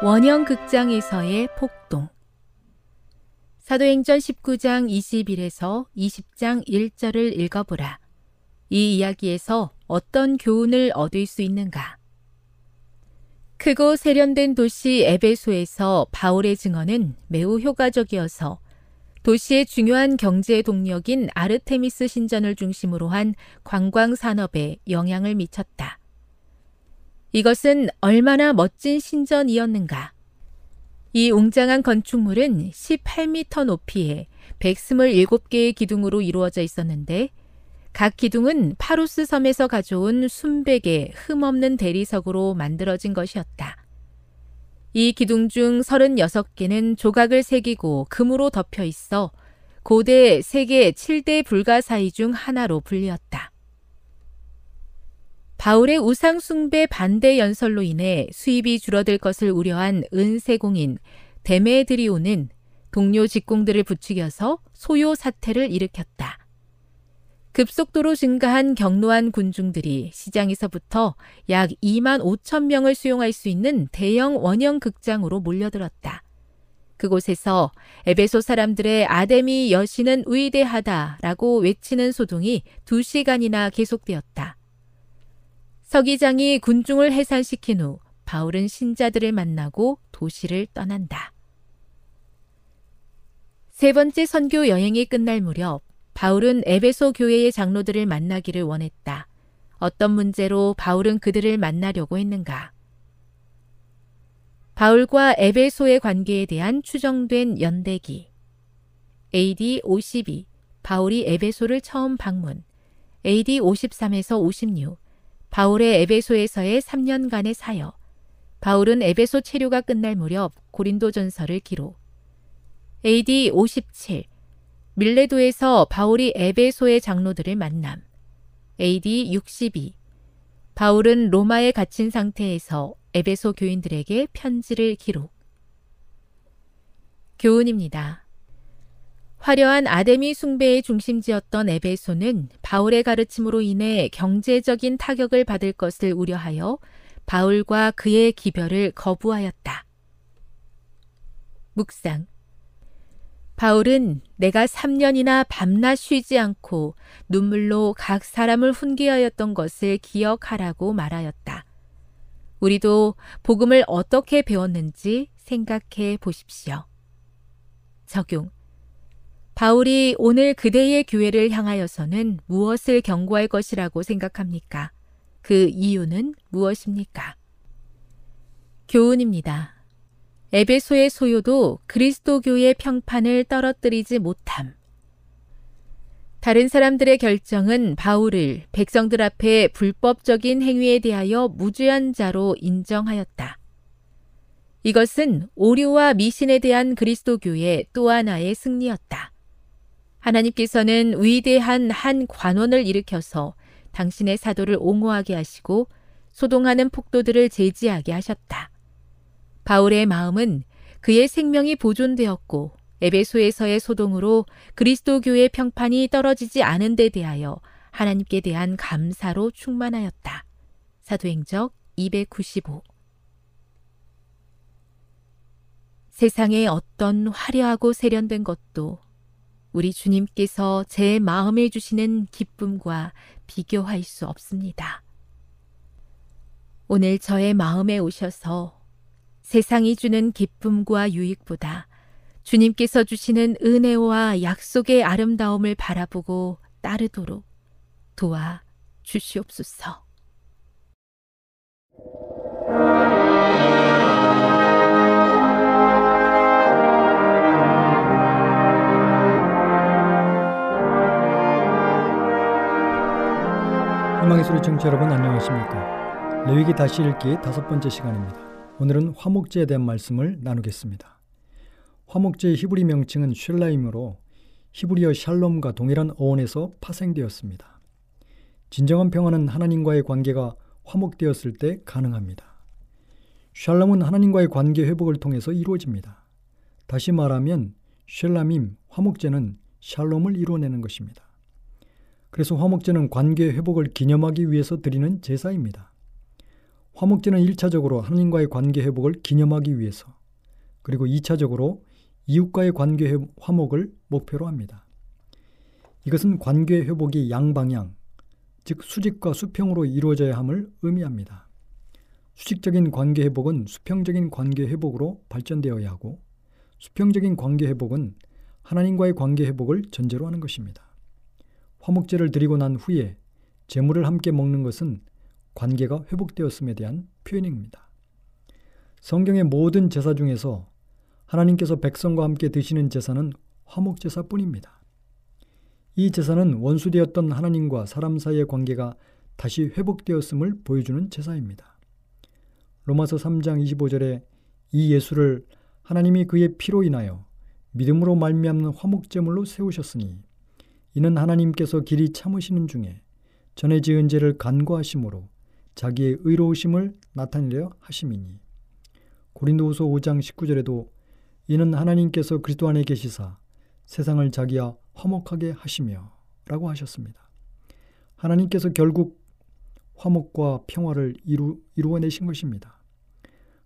원형 극장에서의 폭동 사도행전 19장 21에서 20장 1절을 읽어보라. 이 이야기에서 어떤 교훈을 얻을 수 있는가? 크고 세련된 도시 에베소에서 바울의 증언은 매우 효과적이어서 도시의 중요한 경제 동력인 아르테미스 신전을 중심으로 한 관광 산업에 영향을 미쳤다. 이것은 얼마나 멋진 신전이었는가? 이 웅장한 건축물은 18m 높이에 127개의 기둥으로 이루어져 있었는데 각 기둥은 파루스 섬에서 가져온 순백의 흠없는 대리석으로 만들어진 것이었다. 이 기둥 중 36개는 조각을 새기고 금으로 덮여 있어 고대 세계 7대 불가사의 중 하나로 불리었다. 바울의 우상숭배 반대 연설로 인해 수입이 줄어들 것을 우려한 은세공인 데메드리오는 동료 직공들을 부추겨서 소요 사태를 일으켰다. 급속도로 증가한 경로한 군중들이 시장에서부터 약 2만 5천 명을 수용할 수 있는 대형 원형 극장으로 몰려들었다. 그곳에서 에베소 사람들의 아데미 여신은 위대하다라고 외치는 소동이 2시간이나 계속되었다. 서기장이 군중을 해산시킨 후 바울은 신자들을 만나고 도시를 떠난다. 세 번째 선교 여행이 끝날 무렵 바울은 에베소 교회의 장로들을 만나기를 원했다. 어떤 문제로 바울은 그들을 만나려고 했는가? 바울과 에베소의 관계에 대한 추정된 연대기. AD 52. 바울이 에베소를 처음 방문. AD 53에서 56. 바울의 에베소에서의 3년간의 사역. 바울은 에베소 체류가 끝날 무렵 고린도 전서를 기록. AD 57. 밀레도에서 바울이 에베소의 장로들을 만남. AD 62. 바울은 로마에 갇힌 상태에서 에베소 교인들에게 편지를 기록. 교훈입니다. 화려한 아데미 숭배의 중심지였던 에베소는 바울의 가르침으로 인해 경제적인 타격을 받을 것을 우려하여 바울과 그의 기별을 거부하였다. 묵상. 바울은 내가 3년이나 밤낮 쉬지 않고 눈물로 각 사람을 훈계하였던 것을 기억하라고 말하였다. 우리도 복음을 어떻게 배웠는지 생각해 보십시오. 적용. 바울이 오늘 그대의 교회를 향하여서는 무엇을 경고할 것이라고 생각합니까? 그 이유는 무엇입니까? 교훈입니다. 에베소의 소요도 그리스도교의 평판을 떨어뜨리지 못함. 다른 사람들의 결정은 바울을 백성들 앞에 불법적인 행위에 대하여 무죄한 자로 인정하였다. 이것은 오류와 미신에 대한 그리스도교의 또 하나의 승리였다. 하나님께서는 위대한 한 관원을 일으켜서 당신의 사도를 옹호하게 하시고 소동하는 폭도들을 제지하게 하셨다. 바울의 마음은 그의 생명이 보존되었고 에베소에서의 소동으로 그리스도교의 평판이 떨어지지 않은 데 대하여 하나님께 대한 감사로 충만하였다. 사도행적 295 세상의 어떤 화려하고 세련된 것도 우리 주님께서 제 마음에 주시는 기쁨과 비교할 수 없습니다. 오늘 저의 마음에 오셔서 세상이 주는 기쁨과 유익보다 주님께서 주시는 은혜와 약속의 아름다움을 바라보고 따르도록 도와 주시옵소서. 희망의 소리 청취 여러분 안녕하십니까? 레위기 다시 읽기 다섯 번째 시간입니다. 오늘은 화목제에 대한 말씀을 나누겠습니다. 화목제의 히브리 명칭은 쉘라임으로 히브리어 샬롬과 동일한 어원에서 파생되었습니다. 진정한 평화는 하나님과의 관계가 화목되었을 때 가능합니다. 샬롬은 하나님과의 관계 회복을 통해서 이루어집니다. 다시 말하면 쉘라밈 화목제는 샬롬을 이루어내는 것입니다. 그래서 화목제는 관계 회복을 기념하기 위해서 드리는 제사입니다. 화목제는 1차적으로 하나님과의 관계 회복을 기념하기 위해서 그리고 2차적으로 이웃과의 관계 화목을 목표로 합니다. 이것은 관계 회복이 양방향, 즉 수직과 수평으로 이루어져야 함을 의미합니다. 수직적인 관계 회복은 수평적인 관계 회복으로 발전되어야 하고 수평적인 관계 회복은 하나님과의 관계 회복을 전제로 하는 것입니다. 화목제를 드리고 난 후에 제물을 함께 먹는 것은 관계가 회복되었음에 대한 표현입니다. 성경의 모든 제사 중에서 하나님께서 백성과 함께 드시는 제사는 화목제사뿐입니다. 이 제사는 원수되었던 하나님과 사람 사이의 관계가 다시 회복되었음을 보여주는 제사입니다. 로마서 3장 25절에 이 예수를 하나님이 그의 피로 인하여 믿음으로 말미암는 화목제물로 세우셨으니 이는 하나님께서 길이 참으시는 중에 전에 지은 죄를 간과하심으로 자기의 의로우심을 나타내려 하심이니 고린도후서 5장 19절에도 이는 하나님께서 그리스도 안에 계시사 세상을 자기와 화목하게 하시며 라고 하셨습니다. 하나님께서 결국 화목과 평화를 이루, 이루어내신 것입니다.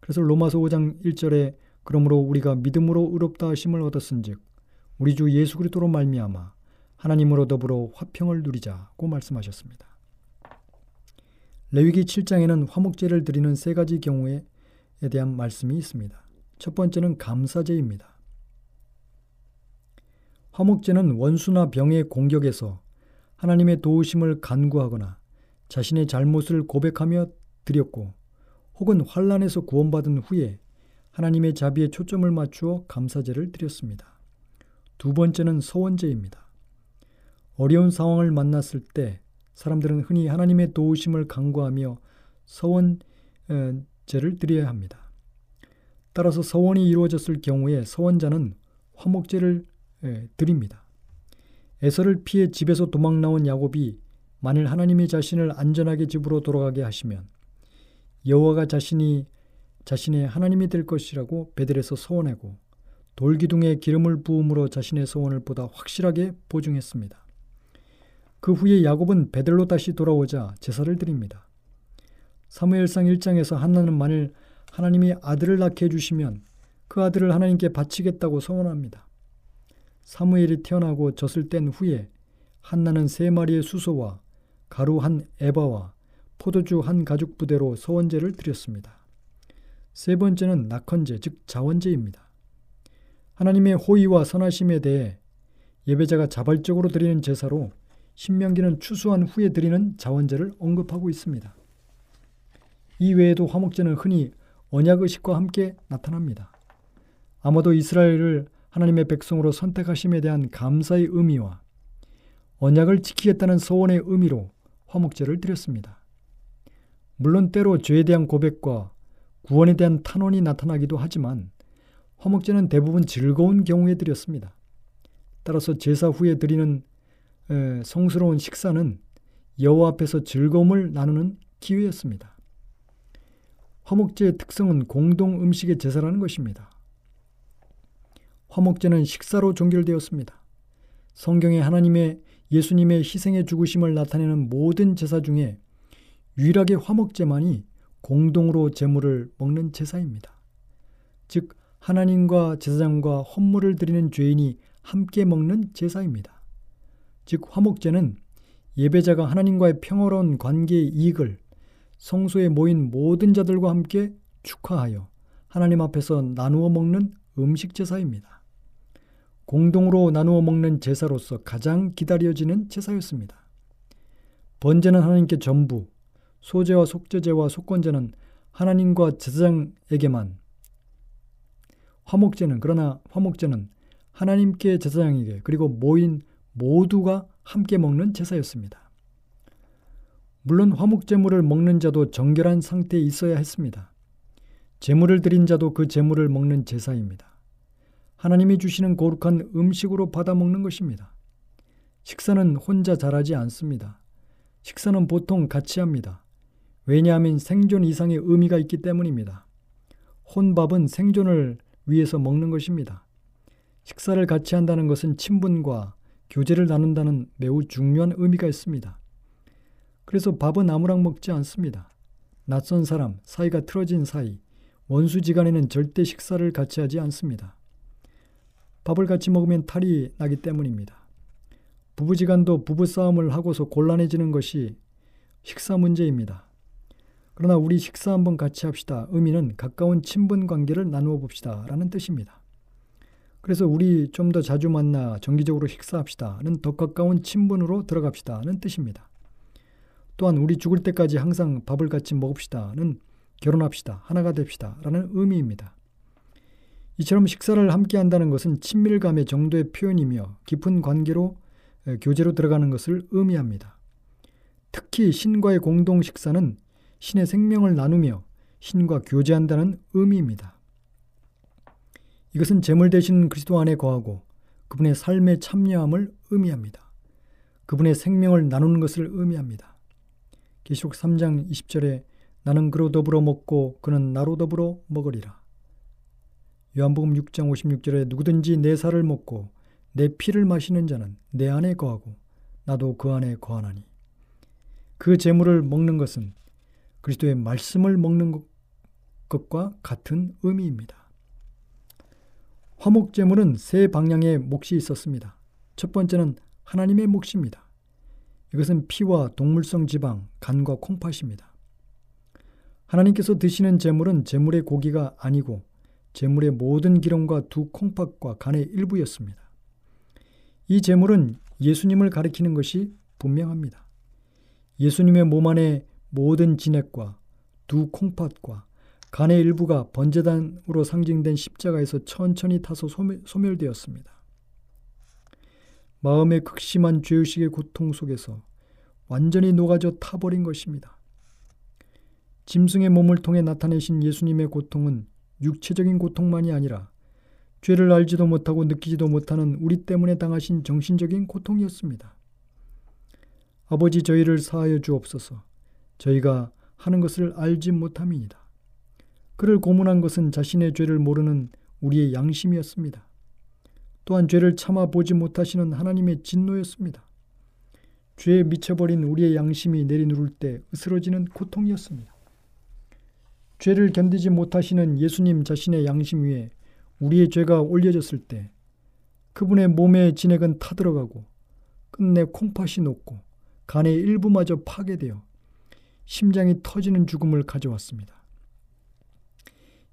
그래서 로마서 5장 1절에 그러므로 우리가 믿음으로 의롭다 하심을 얻었은즉 우리 주 예수 그리스도로 말미암아 하나님으로 더불어 화평을 누리자고 말씀하셨습니다. 레위기 7장에는 화목제를 드리는 세 가지 경우에 대한 말씀이 있습니다. 첫 번째는 감사제입니다. 화목제는 원수나 병의 공격에서 하나님의 도우심을 간구하거나 자신의 잘못을 고백하며 드렸고 혹은 환란에서 구원받은 후에 하나님의 자비에 초점을 맞추어 감사제를 드렸습니다. 두 번째는 서원제입니다. 어려운 상황을 만났을 때 사람들은 흔히 하나님의 도우심을 간구하며 서원제를 드려야 합니다. 따라서 서원이 이루어졌을 경우에 서원자는 화목제를 드립니다. 에서를 피해 집에서 도망 나온 야곱이 만일 하나님이 자신을 안전하게 집으로 돌아가게 하시면 여호와가 자신이 자신의 하나님이 될 것이라고 베델에서 서원하고 돌기둥에 기름을 부음으로 자신의 서원을 보다 확실하게 보증했습니다. 그 후에 야곱은 베델로 다시 돌아오자 제사를 드립니다. 사무엘상 1장에서 한나는 만일 하나님이 아들을 낳게 해주시면 그 아들을 하나님께 바치겠다고 서원합니다. 사무엘이 태어나고 젖을 뗀 후에 한나는 세 마리의 수소와 가루 한 에바와 포도주 한 가죽 부대로 서원제를 드렸습니다. 세 번째는 낙헌제, 즉 자원제입니다. 하나님의 호의와 선하심에 대해 예배자가 자발적으로 드리는 제사로 신명기는 추수한 후에 드리는 자원제를 언급하고 있습니다. 이 외에도 화목제는 흔히 언약의식과 함께 나타납니다. 아마도 이스라엘을 하나님의 백성으로 선택하심에 대한 감사의 의미와 언약을 지키겠다는 서원의 의미로 화목제를 드렸습니다. 물론 때로 죄에 대한 고백과 구원에 대한 탄원이 나타나기도 하지만 화목제는 대부분 즐거운 경우에 드렸습니다. 따라서 제사 후에 드리는 성스러운 식사는 여호와 앞에서 즐거움을 나누는 기회였습니다. 화목제의 특성은 공동 음식의 제사라는 것입니다. 화목제는 식사로 종결되었습니다. 성경에 하나님의 예수님의 희생의 죽으심을 나타내는 모든 제사 중에 유일하게 화목제만이 공동으로 제물을 먹는 제사입니다. 즉 하나님과 제사장과 헌물을 드리는 죄인이 함께 먹는 제사입니다. 즉 화목제는 예배자가 하나님과의 평화로운 관계의 이익을 성소에 모인 모든 자들과 함께 축하하여 하나님 앞에서 나누어 먹는 음식 제사입니다. 공동으로 나누어 먹는 제사로서 가장 기다려지는 제사였습니다. 번제는 하나님께 전부, 소제와 속죄제와 속건제는 하나님과 제사장에게만, 화목제는 그러나 화목제는 하나님께 제사장에게 그리고 모인 모두가 함께 먹는 제사였습니다. 물론 화목제물을 먹는 자도 정결한 상태에 있어야 했습니다. 제물을 드린 자도 그 제물을 먹는 제사입니다. 하나님이 주시는 거룩한 음식으로 받아 먹는 것입니다. 식사는 혼자 잘하지 않습니다. 식사는 보통 같이 합니다. 왜냐하면 생존 이상의 의미가 있기 때문입니다. 혼밥은 생존을 위해서 먹는 것입니다. 식사를 같이 한다는 것은 친분과 교제를 나눈다는 매우 중요한 의미가 있습니다. 그래서 밥은 아무랑 먹지 않습니다. 낯선 사람, 사이가 틀어진 사이, 원수지간에는 절대 식사를 같이 하지 않습니다. 밥을 같이 먹으면 탈이 나기 때문입니다. 부부지간도 부부싸움을 하고서 곤란해지는 것이 식사 문제입니다. 그러나 우리 식사 한번 같이 합시다. 의미는 가까운 친분 관계를 나누어 봅시다. 라는 뜻입니다. 그래서 우리 좀 더 자주 만나 정기적으로 식사합시다는 더 가까운 친분으로 들어갑시다는 뜻입니다. 또한 우리 죽을 때까지 항상 밥을 같이 먹읍시다는 결혼합시다. 하나가 됩시다. 라는 의미입니다. 이처럼 식사를 함께 한다는 것은 친밀감의 정도의 표현이며 깊은 관계로 교제로 들어가는 것을 의미합니다. 특히 신과의 공동 식사는 신의 생명을 나누며 신과 교제한다는 의미입니다. 이것은 재물 대신 그리스도 안에 거하고 그분의 삶에 참여함을 의미합니다. 그분의 생명을 나누는 것을 의미합니다. 계시록 3장 20절에 나는 그로 더불어 먹고 그는 나로 더불어 먹으리라. 요한복음 6장 56절에 누구든지 내 살을 먹고 내 피를 마시는 자는 내 안에 거하고 나도 그 안에 거하나니 그 재물을 먹는 것은 그리스도의 말씀을 먹는 것과 같은 의미입니다. 화목제물은 세 방향의 몫이 있었습니다. 첫 번째는 하나님의 몫입니다. 이것은 피와 동물성 지방, 간과 콩팥입니다. 하나님께서 드시는 제물은 제물의 고기가 아니고 제물의 모든 기름과 두 콩팥과 간의 일부였습니다. 이 제물은 예수님을 가리키는 것이 분명합니다. 예수님의 몸 안에 모든 진액과 두 콩팥과 간의 일부가 번제단으로 상징된 십자가에서 천천히 타서 소멸, 되었습니다 마음의 극심한 죄의식의 고통 속에서 완전히 녹아져 타버린 것입니다. 짐승의 몸을 통해 나타내신 예수님의 고통은 육체적인 고통만이 아니라 죄를 알지도 못하고 느끼지도 못하는 우리 때문에 당하신 정신적인 고통이었습니다. 아버지 저희를 사하여 주옵소서. 저희가 하는 것을 알지 못함이니다. 그를 고문한 것은 자신의 죄를 모르는 우리의 양심이었습니다. 또한 죄를 참아 보지 못하시는 하나님의 진노였습니다. 죄에 미쳐버린 우리의 양심이 내리누를 때 으스러지는 고통이었습니다. 죄를 견디지 못하시는 예수님 자신의 양심 위에 우리의 죄가 올려졌을 때 그분의 몸에 진액은 타들어가고 끝내 콩팥이 녹고 간의 일부마저 파괴되어 심장이 터지는 죽음을 가져왔습니다.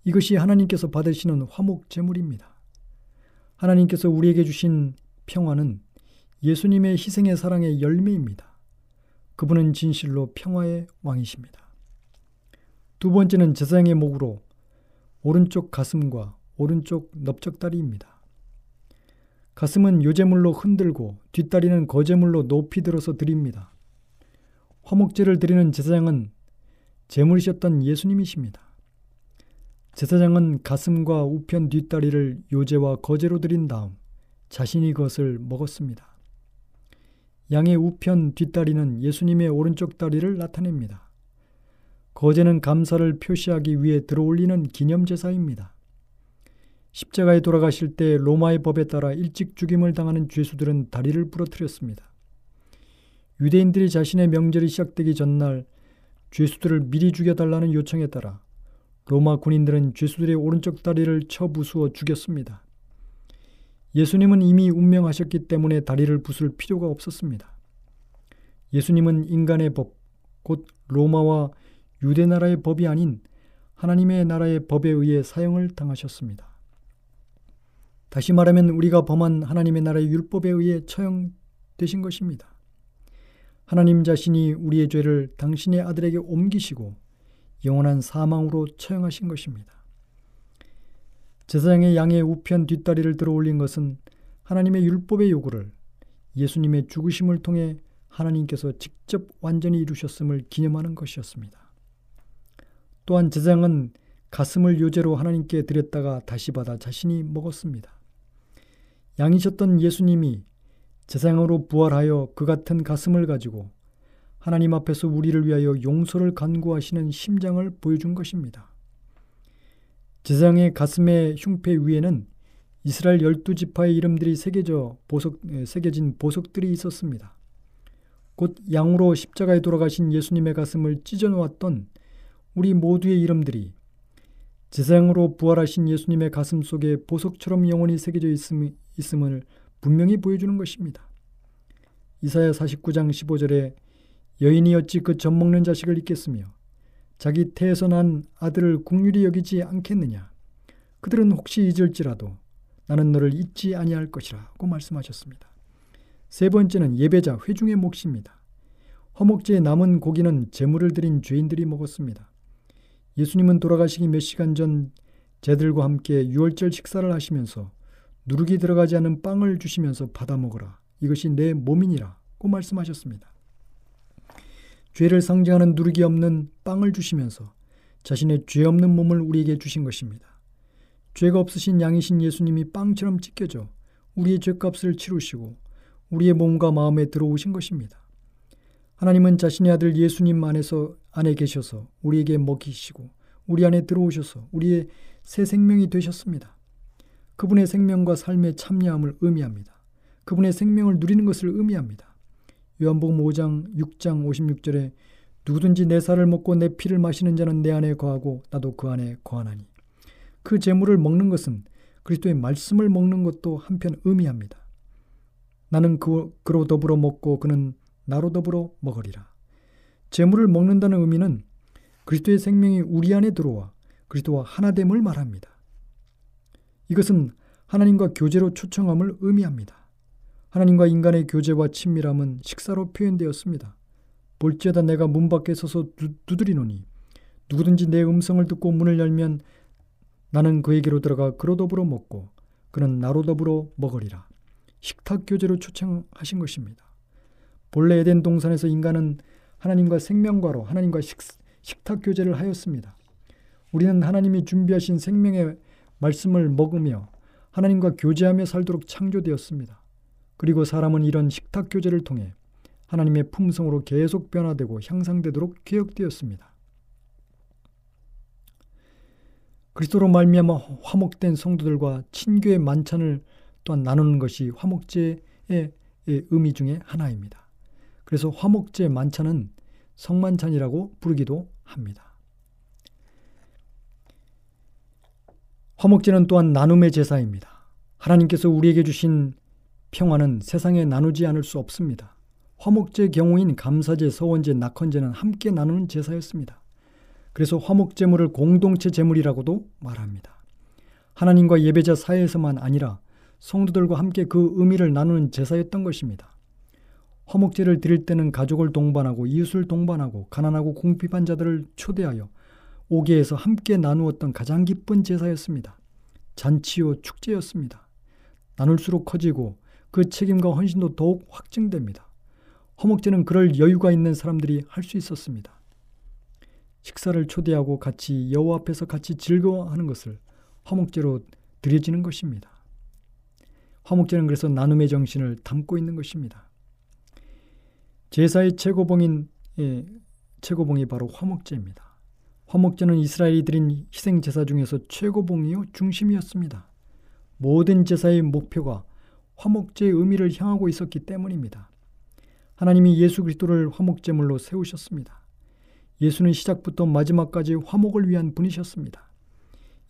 이것이 하나님께서 받으시는 화목 제물입니다. 하나님께서 우리에게 주신 평화는 예수님의 희생의 사랑의 열매입니다. 그분은 진실로 평화의 왕이십니다. 두 번째는 제사장의 목으로 오른쪽 가슴과 오른쪽 넓적다리입니다. 가슴은 요제물로 흔들고 뒷다리는 거제물로 높이 들어서 드립니다. 화목제를 드리는 제사장은 제물이셨던 예수님이십니다. 제사장은 가슴과 우편 뒷다리를 요제와 거제로 드린 다음 자신이 그것을 먹었습니다. 양의 우편 뒷다리는 예수님의 오른쪽 다리를 나타냅니다. 거제는 감사를 표시하기 위해 들어올리는 기념제사입니다. 십자가에 돌아가실 때 로마의 법에 따라 일찍 죽임을 당하는 죄수들은 다리를 부러뜨렸습니다. 유대인들이 자신의 명절이 시작되기 전날 죄수들을 미리 죽여달라는 요청에 따라 로마 군인들은 죄수들의 오른쪽 다리를 쳐 부수어 죽였습니다. 예수님은 이미 운명하셨기 때문에 다리를 부술 필요가 없었습니다. 예수님은 인간의 법, 곧 로마와 유대 나라의 법이 아닌 하나님의 나라의 법에 의해 사형을 당하셨습니다. 다시 말하면 우리가 범한 하나님의 나라의 율법에 의해 처형되신 것입니다. 하나님 자신이 우리의 죄를 당신의 아들에게 옮기시고 영원한 사망으로 처형하신 것입니다. 제사장의 양의 우편 뒷다리를 들어 올린 것은 하나님의 율법의 요구를 예수님의 죽으심을 통해 하나님께서 직접 완전히 이루셨음을 기념하는 것이었습니다. 또한 제사장은 가슴을 요제로 하나님께 드렸다가 다시 받아 자신이 먹었습니다. 양이셨던 예수님이 제사장으로 부활하여 그 같은 가슴을 가지고 하나님 앞에서 우리를 위하여 용서를 간구하시는 심장을 보여준 것입니다. 제사장의 가슴의 흉패 위에는 이스라엘 열두 지파의 이름들이 새겨져 보석, 새겨진 보석들이 있었습니다. 곧 양으로 십자가에 돌아가신 예수님의 가슴을 찢어놓았던 우리 모두의 이름들이 제사장으로 부활하신 예수님의 가슴 속에 보석처럼 영원히 새겨져 있음, 있음을 분명히 보여주는 것입니다. 이사야 49장 15절에 여인이 어찌 그 젖 먹는 자식을 잊겠으며 자기 태에서 난 아들을 국률이 여기지 않겠느냐. 그들은 혹시 잊을지라도 나는 너를 잊지 아니할 것이라고 말씀하셨습니다. 세 번째는 예배자 회중의 몫입니다. 허목제에 남은 고기는 제물을 드린 죄인들이 먹었습니다. 예수님은 돌아가시기 몇 시간 전 제들과 함께 유월절 식사를 하시면서 누룩이 들어가지 않은 빵을 주시면서 받아 먹으라. 이것이 내 몸이니라고 말씀하셨습니다. 죄를 상징하는 누룩이 없는 빵을 주시면서 자신의 죄 없는 몸을 우리에게 주신 것입니다. 죄가 없으신 양이신 예수님이 빵처럼 찢겨져 우리의 죄값을 치루시고 우리의 몸과 마음에 들어오신 것입니다. 하나님은 자신의 아들 예수님 안에서 안에 계셔서 우리에게 먹이시고 우리 안에 들어오셔서 우리의 새 생명이 되셨습니다. 그분의 생명과 삶의 참여함을 의미합니다. 그분의 생명을 누리는 것을 의미합니다. 요한복음 5장 6장 56절에 누구든지 내 살을 먹고 내 피를 마시는 자는 내 안에 거하고 나도 그 안에 거하나니 그 재물을 먹는 것은 그리스도의 말씀을 먹는 것도 한편 의미합니다. 나는 그, 그로 더불어 먹고 그는 나로 더불어 먹으리라. 재물을 먹는다는 의미는 그리스도의 생명이 우리 안에 들어와 그리스도와 하나됨을 말합니다. 이것은 하나님과 교제로 초청함을 의미합니다. 하나님과 인간의 교제와 친밀함은 식사로 표현되었습니다. 볼지어다 내가 문 밖에 서서 두, 드리노니 누구든지 내 음성을 듣고 문을 열면 나는 그에게로 들어가 그로 더불어 먹고 그는 나로 더불어 먹으리라. 식탁 교제로 초청하신 것입니다. 본래 에덴 동산에서 인간은 하나님과 생명과로 하나님과 식, 식탁 교제를 하였습니다. 우리는 하나님이 준비하신 생명의 말씀을 먹으며 하나님과 교제하며 살도록 창조되었습니다. 그리고 사람은 이런 식탁 교제를 통해 하나님의 품성으로 계속 변화되고 향상되도록 개혁되었습니다. 그리스도로 말미암아 화목된 성도들과 친교의 만찬을 또한 나누는 것이 화목제의 의미 중의 하나입니다. 그래서 화목제 만찬은 성만찬이라고 부르기도 합니다. 화목제는 또한 나눔의 제사입니다. 하나님께서 우리에게 주신 평화는 세상에 나누지 않을 수 없습니다. 화목제 경우인 감사제, 서원제, 낙헌제는 함께 나누는 제사였습니다. 그래서 화목제물을 공동체 제물이라고도 말합니다. 하나님과 예배자 사이에서만 아니라 성도들과 함께 그 의미를 나누는 제사였던 것입니다. 화목제를 드릴 때는 가족을 동반하고 이웃을 동반하고 가난하고 궁핍한 자들을 초대하여 오게에서 함께 나누었던 가장 기쁜 제사였습니다. 잔치요 축제였습니다. 나눌수록 커지고 그 책임과 헌신도 더욱 확증됩니다. 화목제는 그럴 여유가 있는 사람들이 할 수 있었습니다. 식사를 초대하고 같이 여호와 앞에서 같이 즐거워하는 것을 화목제로 드려지는 것입니다. 화목제는 그래서 나눔의 정신을 담고 있는 것입니다. 제사의 최고봉인 예, 최고봉이 바로 화목제입니다. 화목제는 이스라엘이 드린 희생 제사 중에서 최고봉이요 중심이었습니다. 모든 제사의 목표가 화목제의 의미를 향하고 있었기 때문입니다. 하나님이 예수 그리스도를 화목제물로 세우셨습니다. 예수는 시작부터 마지막까지 화목을 위한 분이셨습니다.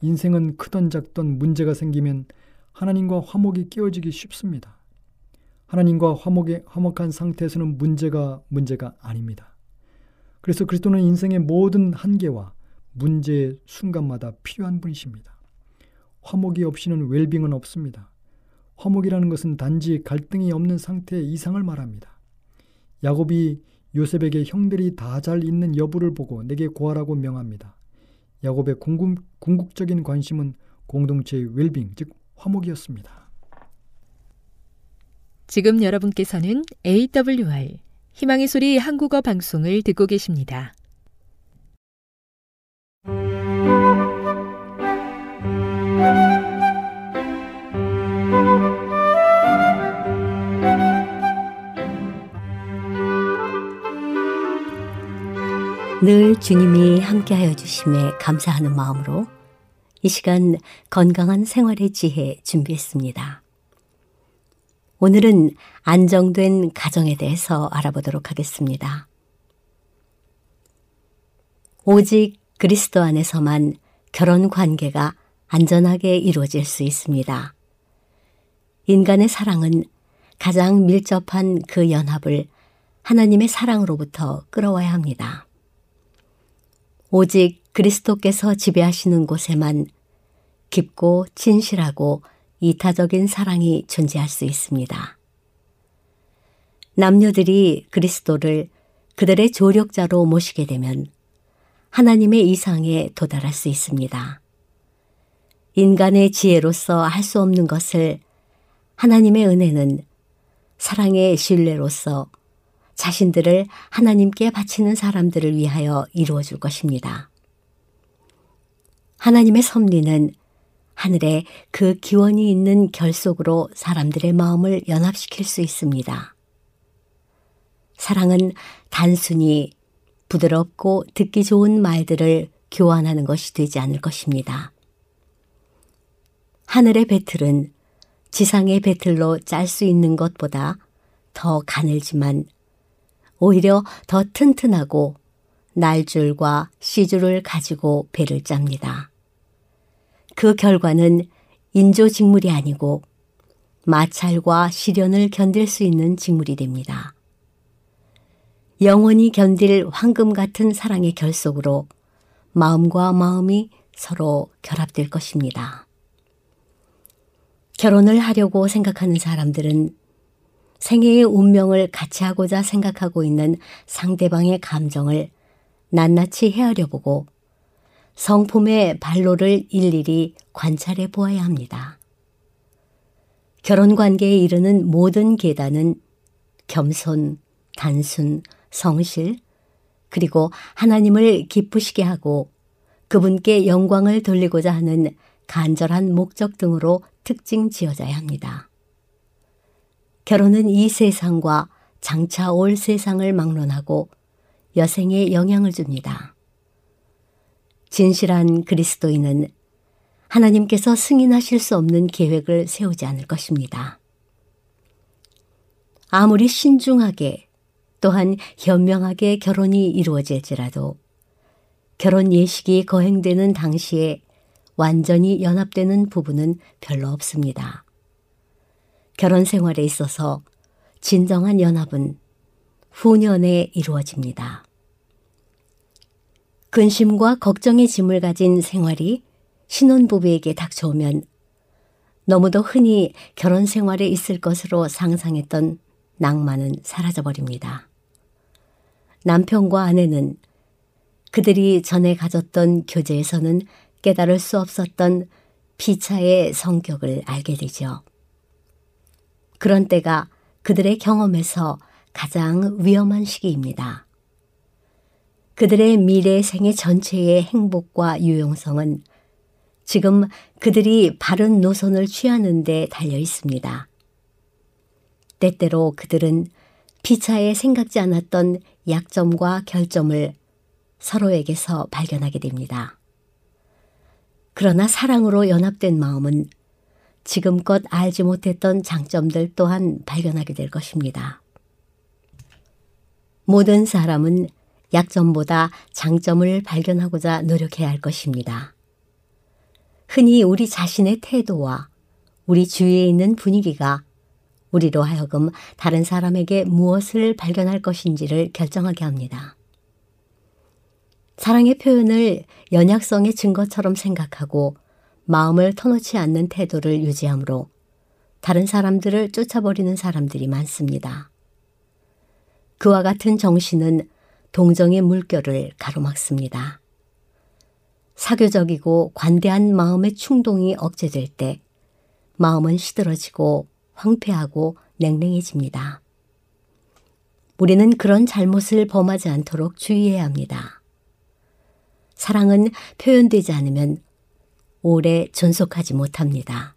인생은 크던 작던 문제가 생기면 하나님과 화목이 깨어지기 쉽습니다. 하나님과 화목의 화목한 상태에서는 문제가 문제가 아닙니다. 그래서 그리스도는 인생의 모든 한계와 문제의 순간마다 필요한 분이십니다. 화목이 없이는 웰빙은 없습니다. 화목이라는 것은 단지 갈등이 없는 상태의 이상을 말합니다. 야곱이 요셉에게 형들이 다 잘 있는 여부를 보고 내게 구하라고 명합니다. 야곱의 궁극, 궁극 적인 관심은 공동체의 웰빙, 즉 화목이었습니다. 지금 여러분께서는 AWR 희망의 소리 한국어 방송을 듣고 계십니다. 늘 주님이 함께하여 주심에 감사하는 마음으로 이 시간 건강한 생활의 지혜 준비했습니다. 오늘은 안정된 가정에 대해서 알아보도록 하겠습니다. 오직 그리스도 안에서만 결혼 관계가 안전하게 이루어질 수 있습니다. 인간의 사랑은 가장 밀접한 그 연합을 하나님의 사랑으로부터 끌어와야 합니다. 오직 그리스도께서 지배하시는 곳에만 깊고 진실하고 이타적인 사랑이 존재할 수 있습니다. 남녀들이 그리스도를 그들의 조력자로 모시게 되면 하나님의 이상에 도달할 수 있습니다. 인간의 지혜로서 할 수 없는 것을 하나님의 은혜는 사랑의 신뢰로서 자신들을 하나님께 바치는 사람들을 위하여 이루어 줄 것입니다. 하나님의 섭리는 하늘에 그 기원이 있는 결속으로 사람들의 마음을 연합시킬 수 있습니다. 사랑은 단순히 부드럽고 듣기 좋은 말들을 교환하는 것이 되지 않을 것입니다. 하늘의 배틀은 지상의 배틀로 짤 수 있는 것보다 더 가늘지만 오히려 더 튼튼하고 날줄과 씨줄을 가지고 배를 짭니다. 그 결과는 인조직물이 아니고 마찰과 시련을 견딜 수 있는 직물이 됩니다. 영원히 견딜 황금 같은 사랑의 결속으로 마음과 마음이 서로 결합될 것입니다. 결혼을 하려고 생각하는 사람들은 생애의 운명을 같이 하고자 생각하고 있는 상대방의 감정을 낱낱이 헤아려 보고 성품의 발로를 일일이 관찰해 보아야 합니다. 결혼 관계에 이르는 모든 계단은 겸손, 단순, 성실, 그리고 하나님을 기쁘시게 하고 그분께 영광을 돌리고자 하는 간절한 목적 등으로 특징 지어져야 합니다. 결혼은 이 세상과 장차 올 세상을 막론하고 여생에 영향을 줍니다. 진실한 그리스도인은 하나님께서 승인하실 수 없는 계획을 세우지 않을 것입니다. 아무리 신중하게 또한 현명하게 결혼이 이루어질지라도 결혼 예식이 거행되는 당시에 완전히 연합되는 부분은 별로 없습니다. 결혼 생활에 있어서 진정한 연합은 후년에 이루어집니다. 근심과 걱정의 짐을 가진 생활이 신혼부부에게 닥쳐오면 너무도 흔히 결혼 생활에 있을 것으로 상상했던 낭만은 사라져버립니다. 남편과 아내는 그들이 전에 가졌던 교제에서는 깨달을 수 없었던 피차의 성격을 알게 되죠. 그런 때가 그들의 경험에서 가장 위험한 시기입니다. 그들의 미래 생애 전체의 행복과 유용성은 지금 그들이 바른 노선을 취하는 데 달려 있습니다. 때때로 그들은 피차에 생각지 않았던 약점과 결점을 서로에게서 발견하게 됩니다. 그러나 사랑으로 연합된 마음은 지금껏 알지 못했던 장점들 또한 발견하게 될 것입니다. 모든 사람은 약점보다 장점을 발견하고자 노력해야 할 것입니다. 흔히 우리 자신의 태도와 우리 주위에 있는 분위기가 우리로 하여금 다른 사람에게 무엇을 발견할 것인지를 결정하게 합니다. 사랑의 표현을 연약성의 증거처럼 생각하고 마음을 터놓지 않는 태도를 유지하므로 다른 사람들을 쫓아버리는 사람들이 많습니다. 그와 같은 정신은 동정의 물결을 가로막습니다. 사교적이고 관대한 마음의 충동이 억제될 때 마음은 시들어지고 황폐하고 냉랭해집니다. 우리는 그런 잘못을 범하지 않도록 주의해야 합니다. 사랑은 표현되지 않으면 오래 존속하지 못합니다.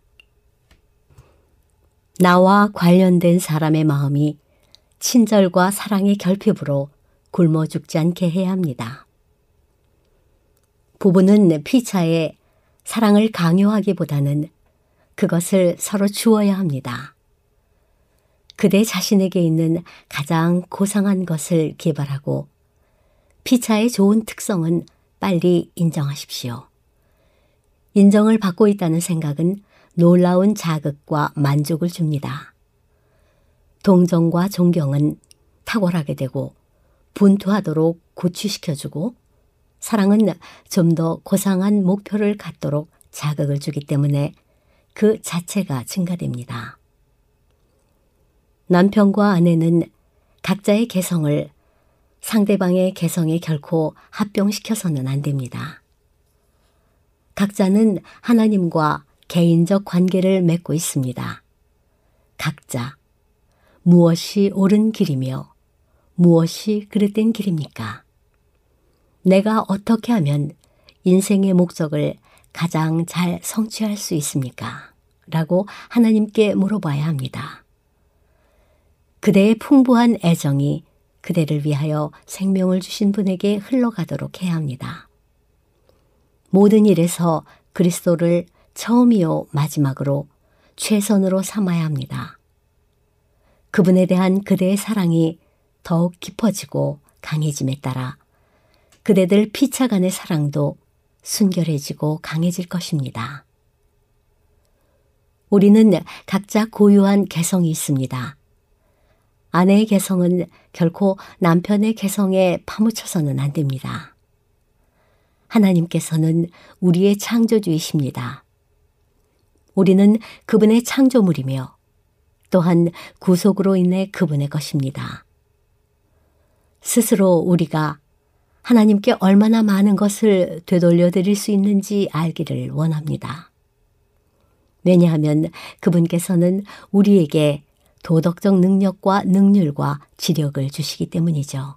나와 관련된 사람의 마음이 친절과 사랑의 결핍으로 굶어 죽지 않게 해야 합니다. 부부는 피차에 사랑을 강요하기보다는 그것을 서로 주어야 합니다. 그대 자신에게 있는 가장 고상한 것을 개발하고 피차의 좋은 특성은 빨리 인정하십시오. 인정을 받고 있다는 생각은 놀라운 자극과 만족을 줍니다. 동정과 존경은 탁월하게 되고 분투하도록 고취시켜주고 사랑은 좀 더 고상한 목표를 갖도록 자극을 주기 때문에 그 자체가 증가됩니다. 남편과 아내는 각자의 개성을 상대방의 개성에 결코 합병시켜서는 안 됩니다. 각자는 하나님과 개인적 관계를 맺고 있습니다. 각자 무엇이 옳은 길이며 무엇이 그릇된 길입니까? 내가 어떻게 하면 인생의 목적을 가장 잘 성취할 수 있습니까? 라고 하나님께 물어봐야 합니다. 그대의 풍부한 애정이 그대를 위하여 생명을 주신 분에게 흘러가도록 해야 합니다. 모든 일에서 그리스도를 처음이요 마지막으로 최선으로 삼아야 합니다. 그분에 대한 그대의 사랑이 더욱 깊어지고 강해짐에 따라 그대들 피차 간의 사랑도 순결해지고 강해질 것입니다. 우리는 각자 고유한 개성이 있습니다. 아내의 개성은 결코 남편의 개성에 파묻혀서는 안 됩니다. 하나님께서는 우리의 창조주이십니다. 우리는 그분의 창조물이며 또한 구속으로 인해 그분의 것입니다. 스스로 우리가 하나님께 얼마나 많은 것을 되돌려 드릴 수 있는지 알기를 원합니다. 왜냐하면 그분께서는 우리에게 도덕적 능력과 능률과 지력을 주시기 때문이죠.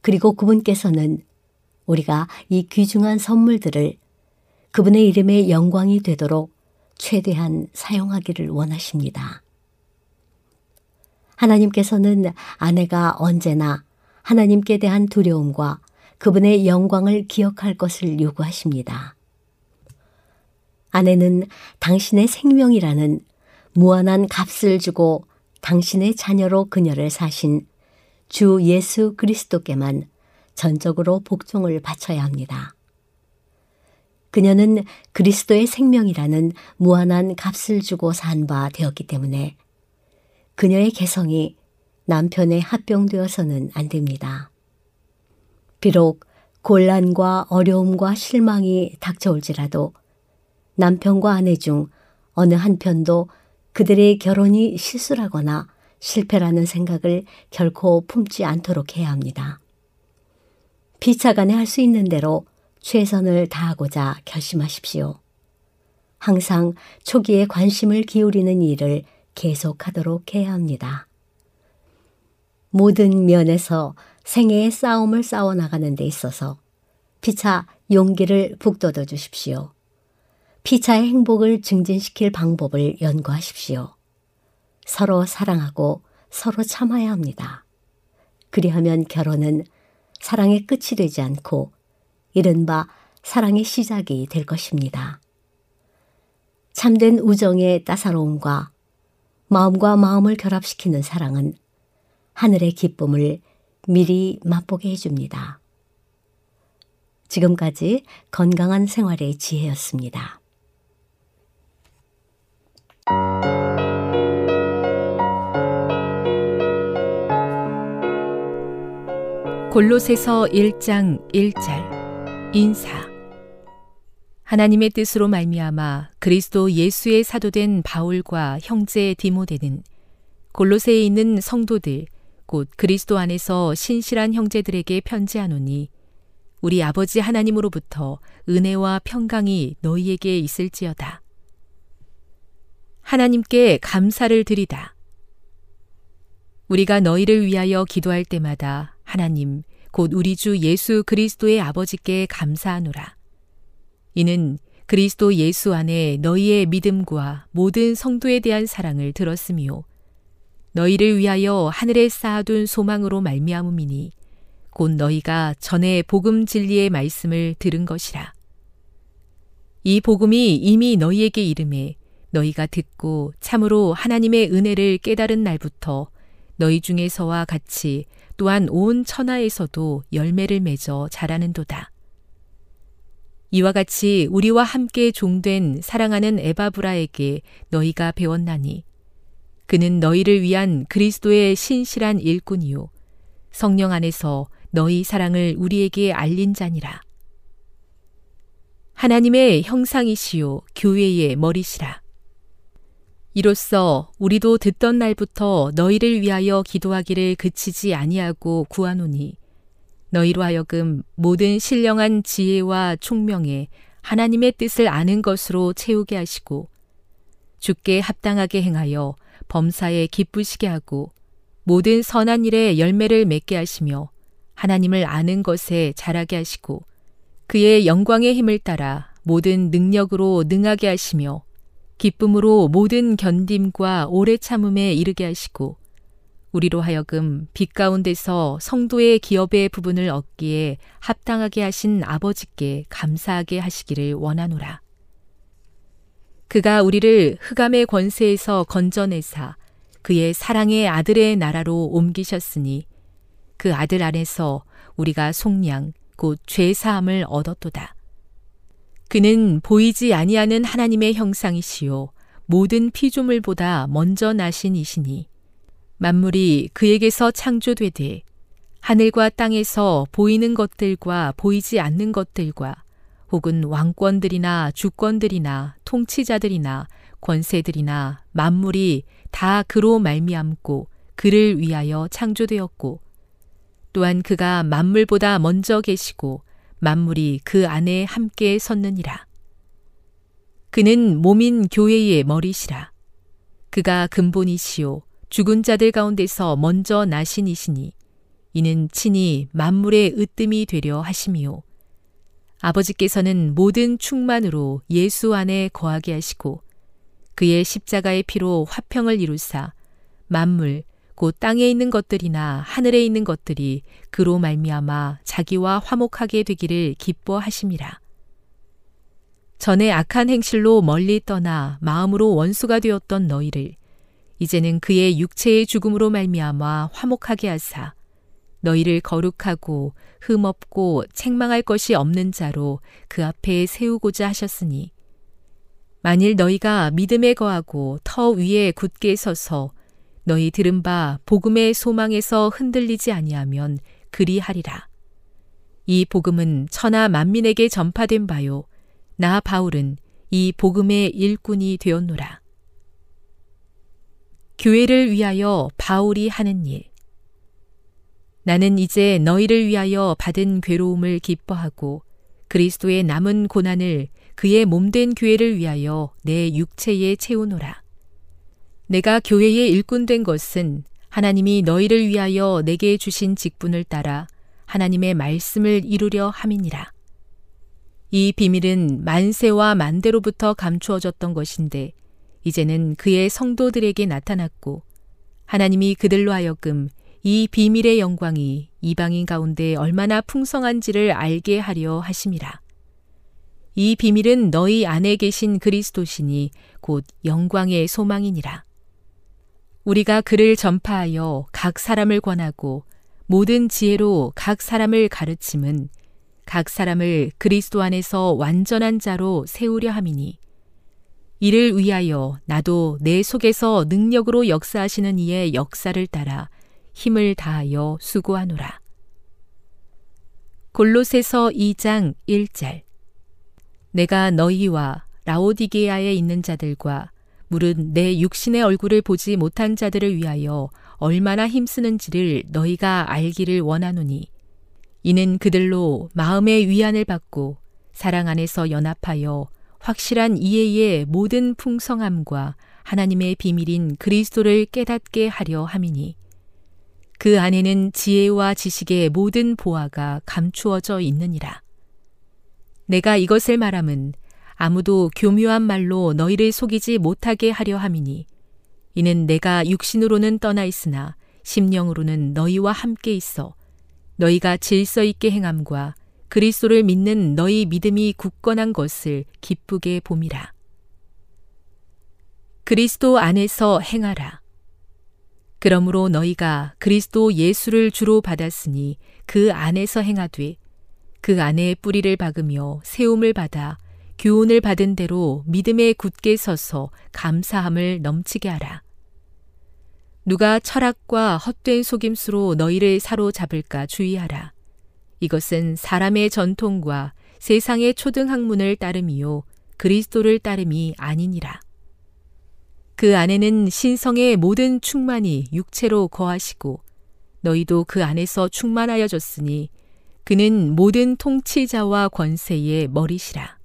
그리고 그분께서는 우리가 이 귀중한 선물들을 그분의 이름의 영광이 되도록 최대한 사용하기를 원하십니다. 하나님께서는 아내가 언제나 하나님께 대한 두려움과 그분의 영광을 기억할 것을 요구하십니다. 아내는 당신의 생명이라는 무한한 값을 주고 당신의 자녀로 그녀를 사신 주 예수 그리스도께만 전적으로 복종을 바쳐야 합니다. 그녀는 그리스도의 생명이라는 무한한 값을 주고 산 바 되었기 때문에 그녀의 개성이 남편의 합병되어서는 안 됩니다. 비록 곤란과 어려움과 실망이 닥쳐올지라도 남편과 아내 중 어느 한편도 그들의 결혼이 실수라거나 실패라는 생각을 결코 품지 않도록 해야 합니다. 피차간에 할 수 있는 대로 최선을 다하고자 결심하십시오. 항상 초기에 관심을 기울이는 일을 계속하도록 해야 합니다. 모든 면에서 생애의 싸움을 싸워나가는 데 있어서 피차 용기를 북돋워 주십시오. 피차의 행복을 증진시킬 방법을 연구하십시오. 서로 사랑하고 서로 참아야 합니다. 그리하면 결혼은 사랑의 끝이 되지 않고 이른바 사랑의 시작이 될 것입니다. 참된 우정의 따사로움과 마음과 마음을 결합시키는 사랑은 하늘의 기쁨을 미리 맛보게 해줍니다. 지금까지 건강한 생활의 지혜였습니다. 골로새서 1장 1절 인사 하나님의 뜻으로 말미암아 그리스도 예수의 사도된 바울과 형제 디모데는 골로새에 있는 성도들 곧 그리스도 안에서 신실한 형제들에게 편지하노니 우리 아버지 하나님으로부터 은혜와 평강이 너희에게 있을지어다. 하나님께 감사를 드리다. 우리가 너희를 위하여 기도할 때마다 하나님, 곧 우리 주 예수 그리스도의 아버지께 감사하노라. 이는 그리스도 예수 안에 너희의 믿음과 모든 성도에 대한 사랑을 들었으며 너희를 위하여 하늘에 쌓아둔 소망으로 말미암음이니 곧 너희가 전에 복음 진리의 말씀을 들은 것이라. 이 복음이 이미 너희에게 이름에 너희가 듣고 참으로 하나님의 은혜를 깨달은 날부터 너희 중에서와 같이 또한 온 천하에서도 열매를 맺어 자라는도다. 이와 같이 우리와 함께 종된 사랑하는 에바브라에게 너희가 배웠나니 그는 너희를 위한 그리스도의 신실한 일꾼이요 성령 안에서 너희 사랑을 우리에게 알린 자니라. 하나님의 형상이시요 교회의 머리시라. 이로써 우리도 듣던 날부터 너희를 위하여 기도하기를 그치지 아니하고 구하노니 너희로 하여금 모든 신령한 지혜와 총명에 하나님의 뜻을 아는 것으로 채우게 하시고 주께 합당하게 행하여 범사에 기쁘시게 하고 모든 선한 일에 열매를 맺게 하시며 하나님을 아는 것에 자라게 하시고 그의 영광의 힘을 따라 모든 능력으로 능하게 하시며 기쁨으로 모든 견딤과 오래 참음에 이르게 하시고 우리로 하여금 빛 가운데서 성도의 기업의 부분을 얻기에 합당하게 하신 아버지께 감사하게 하시기를 원하노라. 그가 우리를 흑암의 권세에서 건져내사 그의 사랑의 아들의 나라로 옮기셨으니 그 아들 안에서 우리가 속량 곧 죄사함을 얻었도다. 그는 보이지 아니하는 하나님의 형상이시요 모든 피조물보다 먼저 나신 이시니 만물이 그에게서 창조되되 하늘과 땅에서 보이는 것들과 보이지 않는 것들과 혹은 왕권들이나 주권들이나 통치자들이나 권세들이나 만물이 다 그로 말미암고 그를 위하여 창조되었고 또한 그가 만물보다 먼저 계시고 만물이 그 안에 함께 섰느니라. 그는 몸인 교회의 머리시라. 그가 근본이시요 죽은 자들 가운데서 먼저 나신 이시니 이는 친히 만물의 으뜸이 되려 하심이요 아버지께서는 모든 충만으로 예수 안에 거하게 하시고 그의 십자가의 피로 화평을 이루사 만물 곧 땅에 있는 것들이나 하늘에 있는 것들이 그로 말미암아 자기와 화목하게 되기를 기뻐하심이라. 전에 악한 행실로 멀리 떠나 마음으로 원수가 되었던 너희를 이제는 그의 육체의 죽음으로 말미암아 화목하게 하사 너희를 거룩하고 흠없고 책망할 것이 없는 자로 그 앞에 세우고자 하셨으니 만일 너희가 믿음에 거하고 터 위에 굳게 서서 너희 들은 바 복음의 소망에서 흔들리지 아니하면 그리하리라. 이 복음은 천하 만민에게 전파된 바요. 나 바울은 이 복음의 일꾼이 되었노라. 교회를 위하여 바울이 하는 일. 나는 이제 너희를 위하여 받은 괴로움을 기뻐하고 그리스도의 남은 고난을 그의 몸된 교회를 위하여 내 육체에 채우노라. 내가 교회의 일꾼 된 것은 하나님이 너희를 위하여 내게 주신 직분을 따라 하나님의 말씀을 이루려 함이니라. 이 비밀은 만세와 만대로부터 감추어졌던 것인데 이제는 그의 성도들에게 나타났고 하나님이 그들로 하여금 이 비밀의 영광이 이방인 가운데 얼마나 풍성한지를 알게 하려 하심이라. 이 비밀은 너희 안에 계신 그리스도시니 곧 영광의 소망이니라. 우리가 그를 전파하여 각 사람을 권하고 모든 지혜로 각 사람을 가르침은 각 사람을 그리스도 안에서 완전한 자로 세우려 함이니 이를 위하여 나도 내 속에서 능력으로 역사하시는 이의 역사를 따라 힘을 다하여 수고하노라. 골로새서 2장 1절 내가 너희와 라오디게아에 있는 자들과 물은 내 육신의 얼굴을 보지 못한 자들을 위하여 얼마나 힘쓰는지를 너희가 알기를 원하노니 이는 그들로 마음의 위안을 받고 사랑 안에서 연합하여 확실한 이해의 모든 풍성함과 하나님의 비밀인 그리스도를 깨닫게 하려 함이니 그 안에는 지혜와 지식의 모든 보화가 감추어져 있느니라. 내가 이것을 말함은 아무도 교묘한 말로 너희를 속이지 못하게 하려 함이니 이는 내가 육신으로는 떠나 있으나 심령으로는 너희와 함께 있어 너희가 질서 있게 행함과 그리스도를 믿는 너희 믿음이 굳건한 것을 기쁘게 봄이라. 그리스도 안에서 행하라. 그러므로 너희가 그리스도 예수를 주로 받았으니 그 안에서 행하되 그 안에 뿌리를 박으며 세움을 받아 교훈을 받은 대로 믿음에 굳게 서서 감사함을 넘치게 하라. 누가 철학과 헛된 속임수로 너희를 사로잡을까 주의하라. 이것은 사람의 전통과 세상의 초등학문을 따름이요 그리스도를 따름이 아니니라. 그 안에는 신성의 모든 충만이 육체로 거하시고 너희도 그 안에서 충만하여졌으니 그는 모든 통치자와 권세의 머리시라.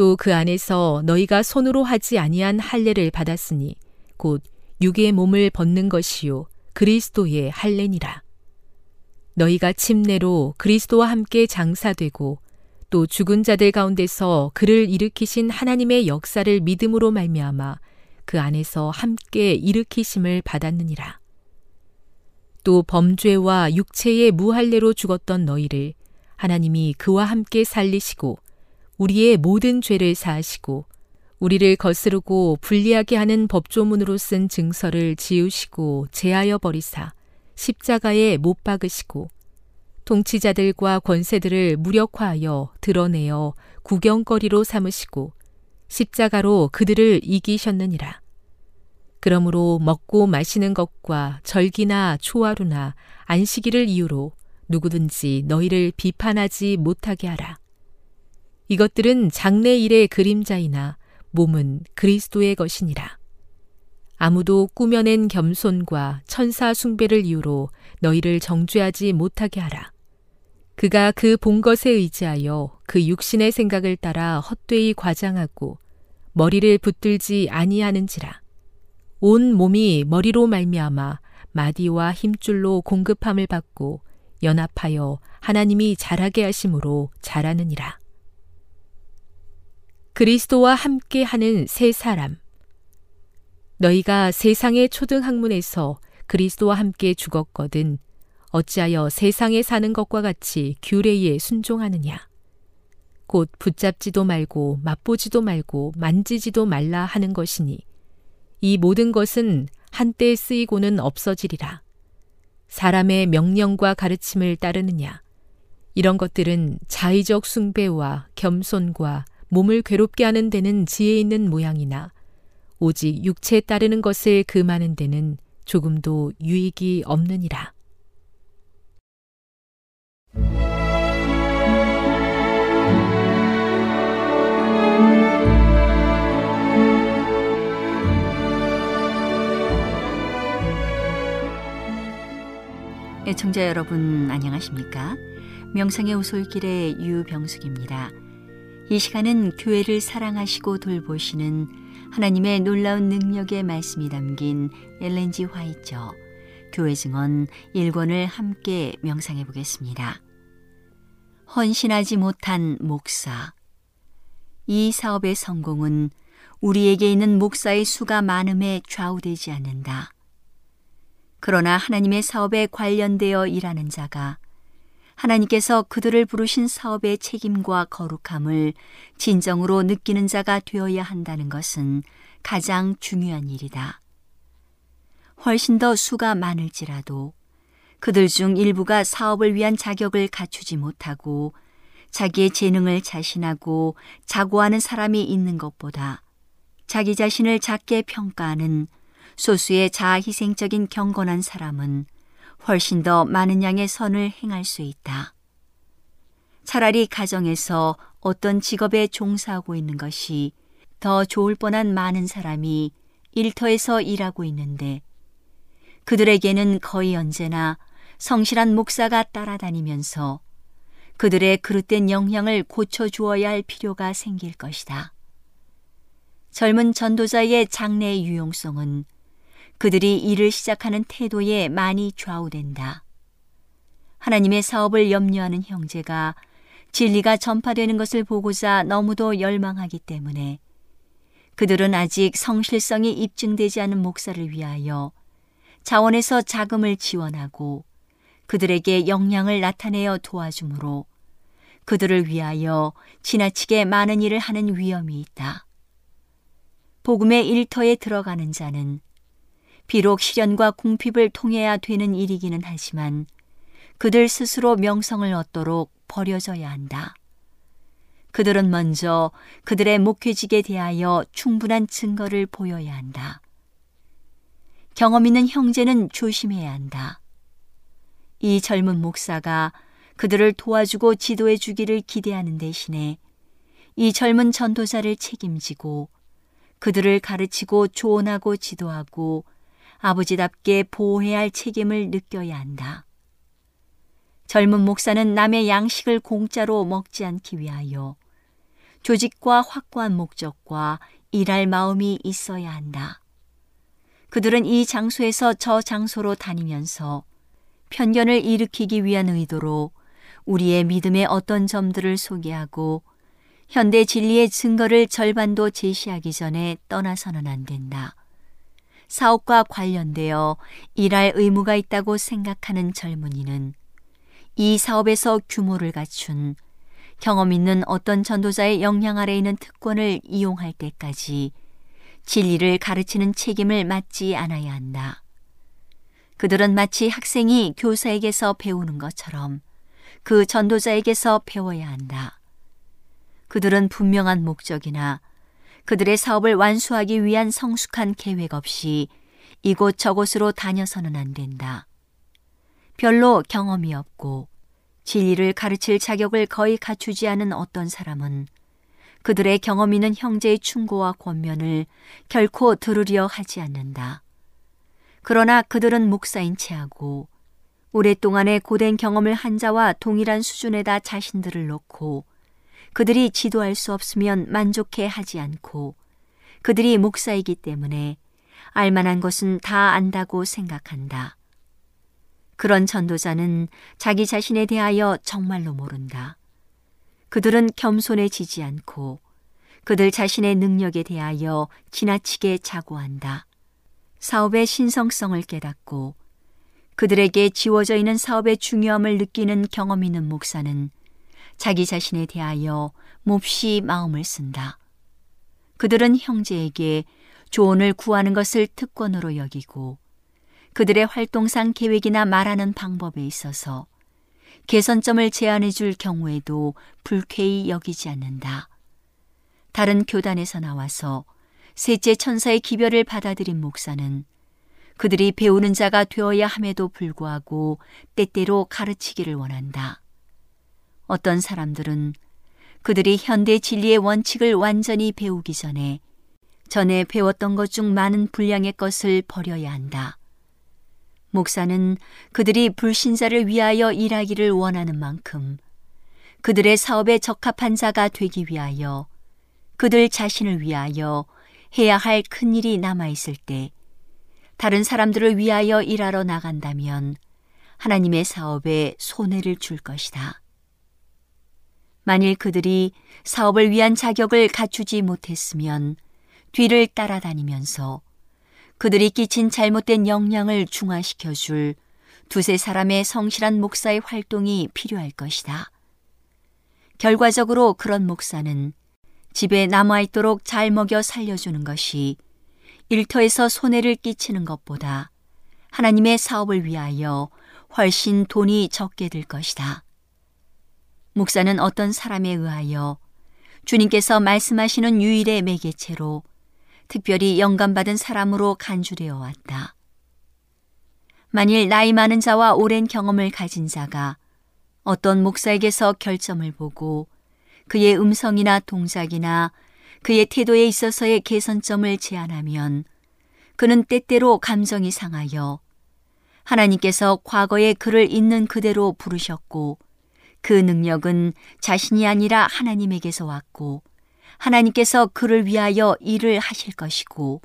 또 그 안에서 너희가 손으로 하지 아니한 할례를 받았으니 곧 육의 몸을 벗는 것이요 그리스도의 할례니라. 너희가 침례로 그리스도와 함께 장사되고 또 죽은 자들 가운데서 그를 일으키신 하나님의 역사를 믿음으로 말미암아 그 안에서 함께 일으키심을 받았느니라. 또 범죄와 육체의 무할례로 죽었던 너희를 하나님이 그와 함께 살리시고 우리의 모든 죄를 사하시고 우리를 거스르고 불리하게 하는 법조문으로 쓴 증서를 지우시고 제하여 버리사 십자가에 못 박으시고 통치자들과 권세들을 무력화하여 드러내어 구경거리로 삼으시고 십자가로 그들을 이기셨느니라. 그러므로 먹고 마시는 것과 절기나 초하루나 안식일을 이유로 누구든지 너희를 비판하지 못하게 하라. 이것들은 장래 일의 그림자이나 몸은 그리스도의 것이니라. 아무도 꾸며낸 겸손과 천사 숭배를 이유로 너희를 정죄하지 못하게 하라. 그가 그 본 것에 의지하여 그 육신의 생각을 따라 헛되이 과장하고 머리를 붙들지 아니하는지라. 온 몸이 머리로 말미암아 마디와 힘줄로 공급함을 받고 연합하여 하나님이 자라게 하심으로 자라느니라. 그리스도와 함께 하는 세 사람. 너희가 세상의 초등학문에서 그리스도와 함께 죽었거든 어찌하여 세상에 사는 것과 같이 규례에 순종하느냐. 곧 붙잡지도 말고 맛보지도 말고 만지지도 말라 하는 것이니 이 모든 것은 한때 쓰이고는 없어지리라. 사람의 명령과 가르침을 따르느냐. 이런 것들은 자의적 숭배와 겸손과 몸을 괴롭게 하는 데는 지혜 있는 모양이나 오직 육체에 따르는 것을 금하는 데는 조금도 유익이 없느니라. 애청자 여러분 안녕하십니까? 명상의 오솔길의 유병숙입니다. 이 시간은 교회를 사랑하시고 돌보시는 하나님의 놀라운 능력의 말씀이 담긴 엘렌지 화이처 교회 증언 1권을 함께 명상해 보겠습니다. 헌신하지 못한 목사 이 사업의 성공은 우리에게 있는 목사의 수가 많음에 좌우되지 않는다. 그러나 하나님의 사업에 관련되어 일하는 자가 하나님께서 그들을 부르신 사업의 책임과 거룩함을 진정으로 느끼는 자가 되어야 한다는 것은 가장 중요한 일이다. 훨씬 더 수가 많을지라도 그들 중 일부가 사업을 위한 자격을 갖추지 못하고 자기의 재능을 자신하고 자고하는 사람이 있는 것보다 자기 자신을 작게 평가하는 소수의 자아 희생적인 경건한 사람은 훨씬 더 많은 양의 선을 행할 수 있다. 차라리 가정에서 어떤 직업에 종사하고 있는 것이 더 좋을 뻔한 많은 사람이 일터에서 일하고 있는데 그들에게는 거의 언제나 성실한 목사가 따라다니면서 그들의 그릇된 영향을 고쳐주어야 할 필요가 생길 것이다. 젊은 전도자의 장래의 유용성은 그들이 일을 시작하는 태도에 많이 좌우된다. 하나님의 사업을 염려하는 형제가 진리가 전파되는 것을 보고자 너무도 열망하기 때문에 그들은 아직 성실성이 입증되지 않은 목사를 위하여 자원에서 자금을 지원하고 그들에게 역량을 나타내어 도와주므로 그들을 위하여 지나치게 많은 일을 하는 위험이 있다. 복음의 일터에 들어가는 자는 비록 시련과 궁핍을 통해야 되는 일이기는 하지만 그들 스스로 명성을 얻도록 버려져야 한다. 그들은 먼저 그들의 목회직에 대하여 충분한 증거를 보여야 한다. 경험 있는 형제는 조심해야 한다. 이 젊은 목사가 그들을 도와주고 지도해 주기를 기대하는 대신에 이 젊은 전도자를 책임지고 그들을 가르치고 조언하고 지도하고 아버지답게 보호해야 할 책임을 느껴야 한다. 젊은 목사는 남의 양식을 공짜로 먹지 않기 위하여 조직과 확고한 목적과 일할 마음이 있어야 한다. 그들은 이 장소에서 저 장소로 다니면서 편견을 일으키기 위한 의도로 우리의 믿음의 어떤 점들을 소개하고 현대 진리의 증거를 절반도 제시하기 전에 떠나서는 안 된다. 사업과 관련되어 일할 의무가 있다고 생각하는 젊은이는 이 사업에서 규모를 갖춘 경험 있는 어떤 전도자의 영향 아래 있는 특권을 이용할 때까지 진리를 가르치는 책임을 맡지 않아야 한다. 그들은 마치 학생이 교사에게서 배우는 것처럼 그 전도자에게서 배워야 한다. 그들은 분명한 목적이나 그들의 사업을 완수하기 위한 성숙한 계획 없이 이곳 저곳으로 다녀서는 안 된다. 별로 경험이 없고 진리를 가르칠 자격을 거의 갖추지 않은 어떤 사람은 그들의 경험 있는 형제의 충고와 권면을 결코 들으려 하지 않는다. 그러나 그들은 목사인 체하고 오랫동안의 고된 경험을 한 자와 동일한 수준에다 자신들을 놓고 그들이 지도할 수 없으면 만족해 하지 않고 그들이 목사이기 때문에 알만한 것은 다 안다고 생각한다. 그런 전도자는 자기 자신에 대하여 정말로 모른다. 그들은 겸손해지지 않고 그들 자신의 능력에 대하여 지나치게 자고한다. 사업의 신성성을 깨닫고 그들에게 지워져 있는 사업의 중요함을 느끼는 경험 있는 목사는 자기 자신에 대하여 몹시 마음을 쓴다. 그들은 형제에게 조언을 구하는 것을 특권으로 여기고 그들의 활동상 계획이나 말하는 방법에 있어서 개선점을 제안해 줄 경우에도 불쾌히 여기지 않는다. 다른 교단에서 나와서 셋째 천사의 기별을 받아들인 목사는 그들이 배우는 자가 되어야 함에도 불구하고 때때로 가르치기를 원한다. 어떤 사람들은 그들이 현대 진리의 원칙을 완전히 배우기 전에 전에 배웠던 것 중 많은 분량의 것을 버려야 한다. 목사는 그들이 불신자를 위하여 일하기를 원하는 만큼 그들의 사업에 적합한 자가 되기 위하여 그들 자신을 위하여 해야 할 큰 일이 남아 있을 때 다른 사람들을 위하여 일하러 나간다면 하나님의 사업에 손해를 줄 것이다. 만일 그들이 사업을 위한 자격을 갖추지 못했으면 뒤를 따라다니면서 그들이 끼친 잘못된 영향을 중화시켜 줄 두세 사람의 성실한 목사의 활동이 필요할 것이다. 결과적으로 그런 목사는 집에 남아있도록 잘 먹여 살려주는 것이 일터에서 손해를 끼치는 것보다 하나님의 사업을 위하여 훨씬 돈이 적게 들 것이다. 목사는 어떤 사람에 의하여 주님께서 말씀하시는 유일의 매개체로 특별히 영감받은 사람으로 간주되어 왔다. 만일 나이 많은 자와 오랜 경험을 가진 자가 어떤 목사에게서 결점을 보고 그의 음성이나 동작이나 그의 태도에 있어서의 개선점을 제안하면 그는 때때로 감정이 상하여 하나님께서 과거에 그를 있는 그대로 부르셨고 그 능력은 자신이 아니라 하나님에게서 왔고 하나님께서 그를 위하여 일을 하실 것이고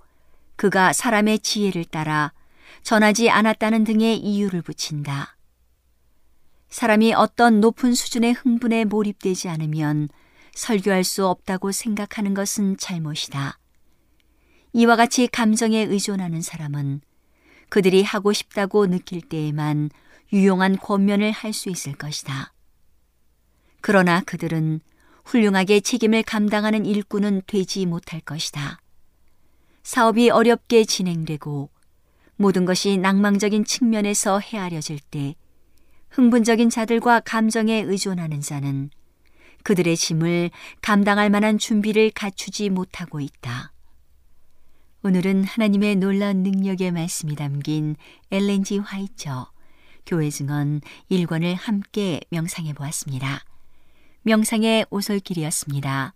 그가 사람의 지혜를 따라 전하지 않았다는 등의 이유를 붙인다. 사람이 어떤 높은 수준의 흥분에 몰입되지 않으면 설교할 수 없다고 생각하는 것은 잘못이다. 이와 같이 감정에 의존하는 사람은 그들이 하고 싶다고 느낄 때에만 유용한 권면을 할 수 있을 것이다. 그러나 그들은 훌륭하게 책임을 감당하는 일꾼은 되지 못할 것이다. 사업이 어렵게 진행되고 모든 것이 낭망적인 측면에서 헤아려질 때 흥분적인 자들과 감정에 의존하는 자는 그들의 짐을 감당할 만한 준비를 갖추지 못하고 있다. 오늘은 하나님의 놀라운 능력의 말씀이 담긴 엘렌지 화이처 교회 증언 1권을 함께 명상해 보았습니다. 명상의 오솔길이었습니다.